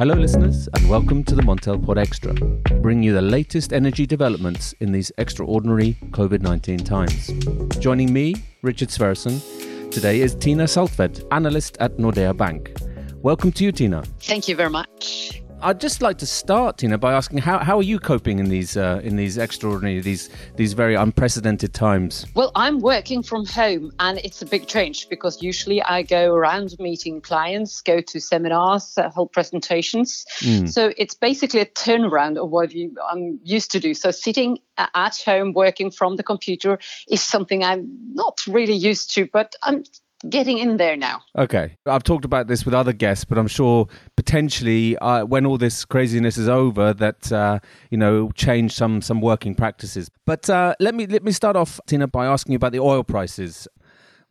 Hello, listeners, and welcome to the Montel Pod Extra, bringing you the latest energy developments in these extraordinary COVID 19 times. Joining me, Richard Sverrisson, today is Tina Saltvedt, analyst at Nordea Bank. Welcome to you, Tina. Thank you very much. I'd just like to start, Tina, by asking how, how are you coping in these uh, in these extraordinary these these very unprecedented times? Well, I'm working from home, and it's a big change because usually I go around meeting clients, go to seminars, uh, hold presentations. Mm. So it's basically a turnaround of what you, I'm used to do. So sitting at home working from the computer is something I'm not really used to, but I'm getting in there now. Okay. I've talked about this with other guests, but I'm sure potentially uh, when all this craziness is over that uh, you know change some some working practices. But uh, let me let me start off Tina by asking you about the oil prices.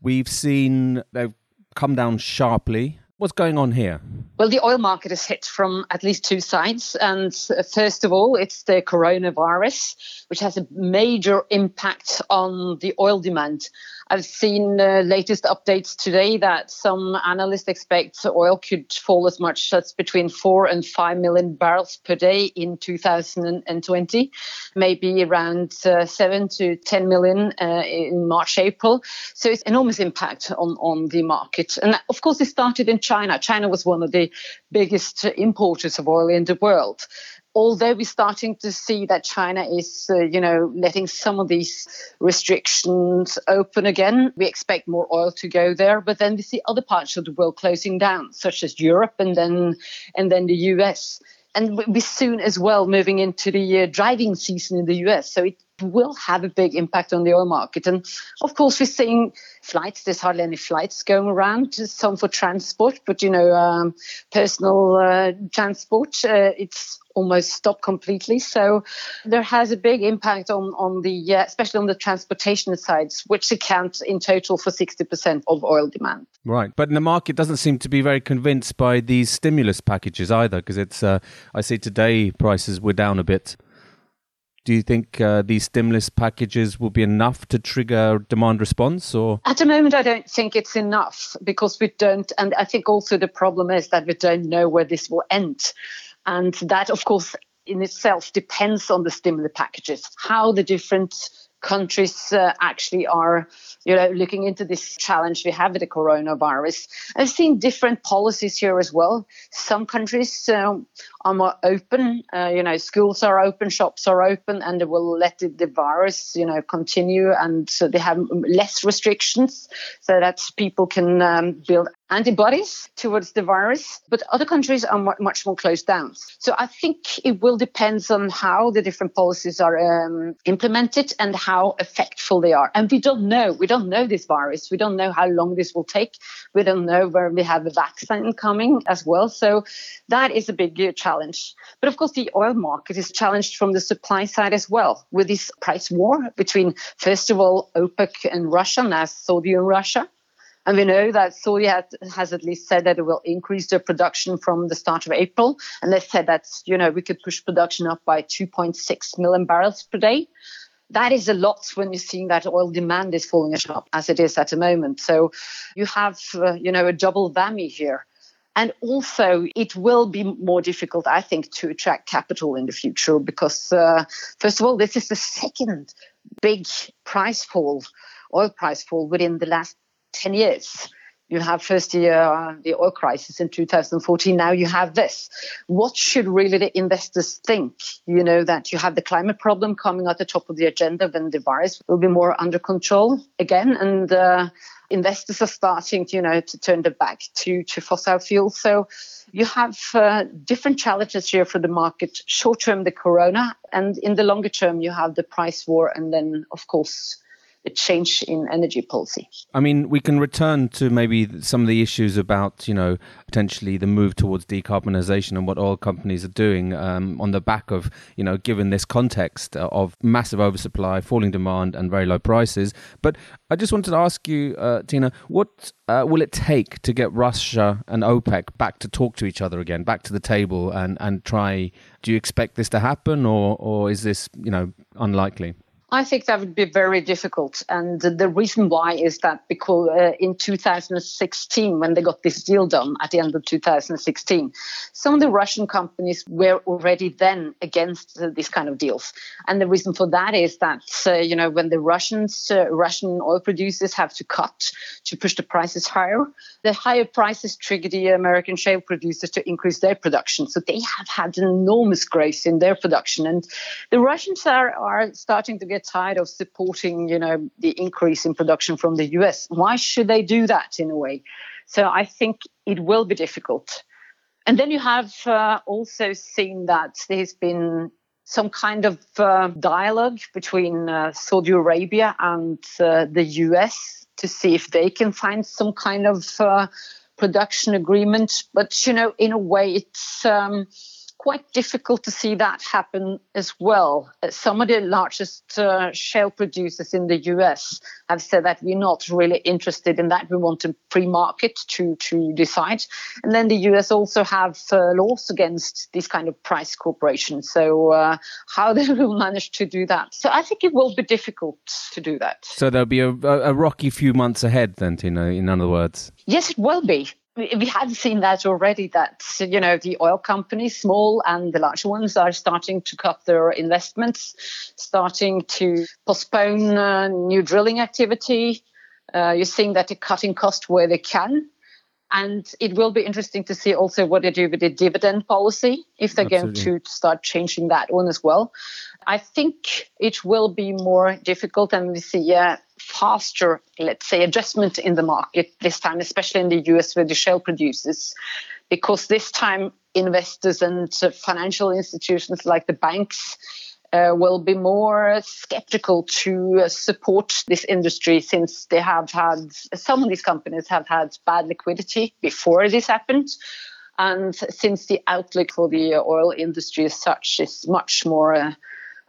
We've seen they've come down sharply. What's going on here? Well, the oil market is hit from at least two sides. And uh, first of all, it's the coronavirus, which has a major impact on the oil demand. I've seen uh, latest updates today that some analysts expect oil could fall as much as between four and five million barrels per day in 2020, maybe around uh, seven to 10 million uh, in March, April. So it's enormous impact on, on the market. And of course, it started in China. China was one of the biggest importers of oil in the world although we're starting to see that China is, uh, you know, letting some of these restrictions open again, we expect more oil to go there. But then we see other parts of the world closing down, such as Europe and then and then the US. And we soon as well moving into the uh, driving season in the US. So it will have a big impact on the oil market. And of course, we're seeing flights. There's hardly any flights going around. Some for transport, but you know, um, personal uh, transport, uh, it's almost stopped completely. So there has a big impact on on the uh, especially on the transportation sides, which account in total for 60% of oil demand. Right, but the market doesn't seem to be very convinced by these stimulus packages either, because it's uh, I see today prices were down a bit. Do you think uh, these stimulus packages will be enough to trigger demand response or At the moment I don't think it's enough because we don't and I think also the problem is that we don't know where this will end. And that, of course, in itself depends on the stimulus packages, how the different countries uh, actually are you know looking into this challenge we have with the coronavirus. I've seen different policies here as well. Some countries um, are more open uh, you know schools are open shops are open and they will let the, the virus you know continue and so they have less restrictions so that people can um, build antibodies towards the virus, but other countries are much more closed down. So I think it will depend on how the different policies are um, implemented and how effectful they are. And we don't know. We don't know this virus. We don't know how long this will take. We don't know where we have a vaccine coming as well. So that is a big uh, challenge. But of course, the oil market is challenged from the supply side as well with this price war between, first of all, OPEC and Russia, now Saudi and Russia and we know that Saudi has at least said that it will increase their production from the start of April. And they said that, you know, we could push production up by 2.6 million barrels per day. That is a lot when you're seeing that oil demand is falling sharp as it is at the moment. So you have, uh, you know, a double whammy here. And also, it will be more difficult, I think, to attract capital in the future because, uh, first of all, this is the second big price fall, oil price fall within the last 10 years. You have first the, uh, the oil crisis in 2014. Now you have this. What should really the investors think? You know, that you have the climate problem coming at the top of the agenda when the virus will be more under control again. And uh, investors are starting, you know, to turn their back to, to fossil fuels. So you have uh, different challenges here for the market. Short term, the corona, and in the longer term, you have the price war, and then, of course, a change in energy policy. I mean, we can return to maybe some of the issues about, you know, potentially the move towards decarbonisation and what oil companies are doing um, on the back of, you know, given this context of massive oversupply, falling demand, and very low prices. But I just wanted to ask you, uh, Tina, what uh, will it take to get Russia and OPEC back to talk to each other again, back to the table, and and try? Do you expect this to happen, or or is this, you know, unlikely? I think that would be very difficult. And the reason why is that because uh, in 2016, when they got this deal done at the end of 2016, some of the Russian companies were already then against uh, these kind of deals. And the reason for that is that, uh, you know, when the Russians, uh, Russian oil producers have to cut to push the prices higher, the higher prices trigger the American shale producers to increase their production. So they have had an enormous growth in their production. And the Russians are, are starting to get tired of supporting, you know, the increase in production from the US. Why should they do that in a way? So I think it will be difficult. And then you have uh, also seen that there's been some kind of uh, dialogue between uh, Saudi Arabia and uh, the US to see if they can find some kind of uh, production agreement. But, you know, in a way, it's. Um, quite difficult to see that happen as well. Uh, some of the largest uh, shale producers in the US have said that we're not really interested in that. We want a free market to to decide. And then the US also have uh, laws against these kind of price corporations. So uh, how they will manage to do that? So I think it will be difficult to do that. So there'll be a, a rocky few months ahead, then, Tina. In other words. Yes, it will be we had seen that already that you know the oil companies small and the large ones are starting to cut their investments starting to postpone uh, new drilling activity. Uh, you're seeing that they're cutting costs where they can. And it will be interesting to see also what they do with the dividend policy if they're Absolutely. going to start changing that one as well. I think it will be more difficult and we see yeah faster, let's say, adjustment in the market this time, especially in the US with the shale producers, because this time investors and financial institutions like the banks uh, will be more skeptical to uh, support this industry since they have had some of these companies have had bad liquidity before this happened. And since the outlook for the oil industry as such is much more uh,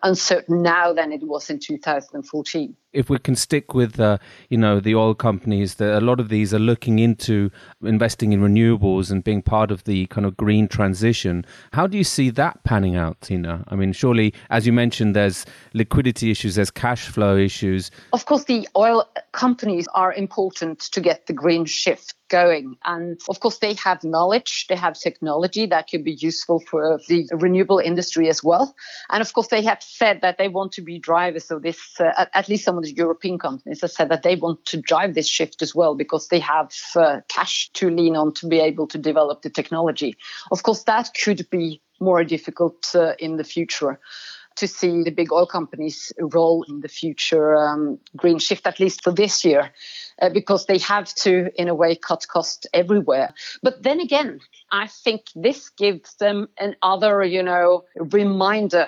uncertain now than it was in 2014 if we can stick with uh, you know the oil companies that a lot of these are looking into investing in renewables and being part of the kind of green transition. How do you see that panning out tina? I mean surely as you mentioned there's liquidity issues there's cash flow issues. Of course the oil companies are important to get the green shift going. And of course, they have knowledge, they have technology that could be useful for the renewable industry as well. And of course, they have said that they want to be drivers of this, uh, at, least some of the European companies have said that they want to drive this shift as well because they have uh, cash to lean on to be able to develop the technology. Of course, that could be more difficult uh, in the future to see the big oil companies role in the future um, green shift, at least for this year, uh, because they have to, in a way, cut costs everywhere. But then again, I think this gives them another, you know, reminder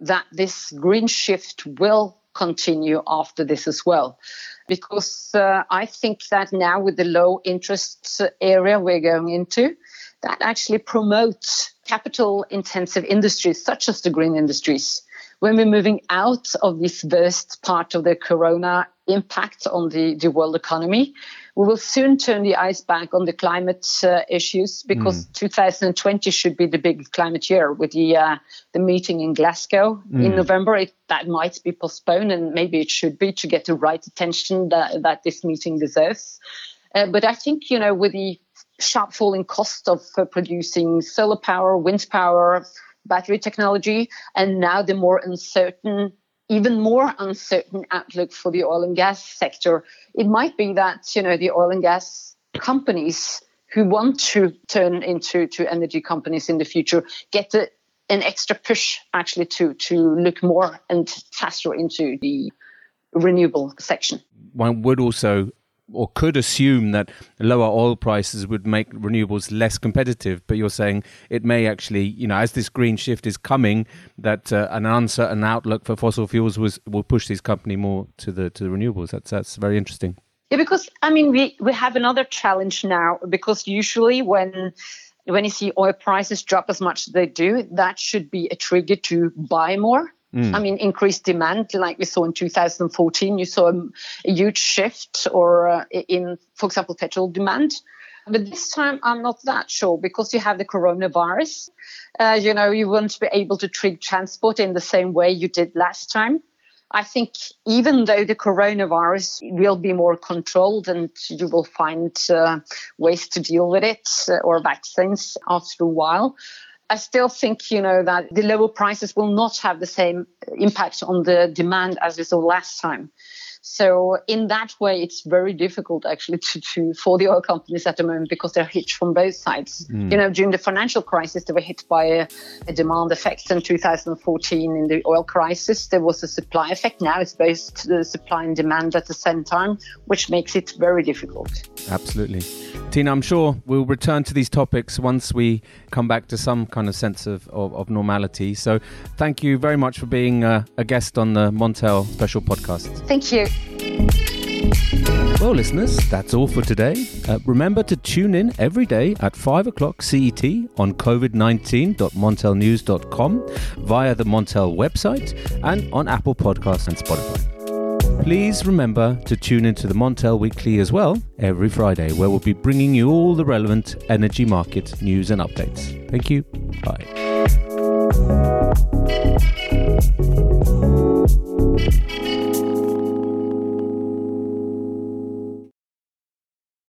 that this green shift will continue after this as well. Because uh, I think that now with the low interest area we're going into, that actually promotes capital intensive industries such as the green industries when we're moving out of this worst part of the corona impact on the, the world economy, we will soon turn the eyes back on the climate uh, issues because mm. 2020 should be the big climate year with the uh, the meeting in Glasgow mm. in November. It, that might be postponed, and maybe it should be to get the right attention that, that this meeting deserves. Uh, but I think you know with the sharp falling cost of uh, producing solar power, wind power, battery technology, and now the more uncertain, even more uncertain outlook for the oil and gas sector. It might be that you know the oil and gas companies who want to turn into to energy companies in the future get a, an extra push actually to to look more and faster into the renewable section. One would also or could assume that lower oil prices would make renewables less competitive, but you're saying it may actually, you know, as this green shift is coming, that uh, an uncertain outlook for fossil fuels was will push these company more to the to the renewables. That's that's very interesting. Yeah, because I mean we we have another challenge now because usually when when you see oil prices drop as much as they do, that should be a trigger to buy more. Mm. I mean, increased demand, like we saw in 2014, you saw a, a huge shift, or uh, in, for example, petrol demand. But this time, I'm not that sure because you have the coronavirus. Uh, you know, you won't be able to treat transport in the same way you did last time. I think even though the coronavirus will be more controlled and you will find uh, ways to deal with it uh, or vaccines after a while, I still think, you know, that the lower prices will not have the same impact on the demand as we saw last time. So in that way, it's very difficult actually to, to for the oil companies at the moment because they're hit from both sides. Mm. You know, during the financial crisis, they were hit by a, a, demand effect. In 2014, in the oil crisis, there was a supply effect. Now it's both the supply and demand at the same time, which makes it very difficult. Absolutely. Tina, I'm sure we'll return to these topics once we come back to some kind of sense of, of, of normality. So thank you very much for being uh, a guest on the Montel special podcast. Thank you. Well, listeners, that's all for today. Uh, remember to tune in every day at 5 o'clock CET on covid19.montelnews.com via the Montel website and on Apple Podcasts and Spotify. Please remember to tune into the Montel Weekly as well every Friday, where we'll be bringing you all the relevant energy market news and updates. Thank you. Bye.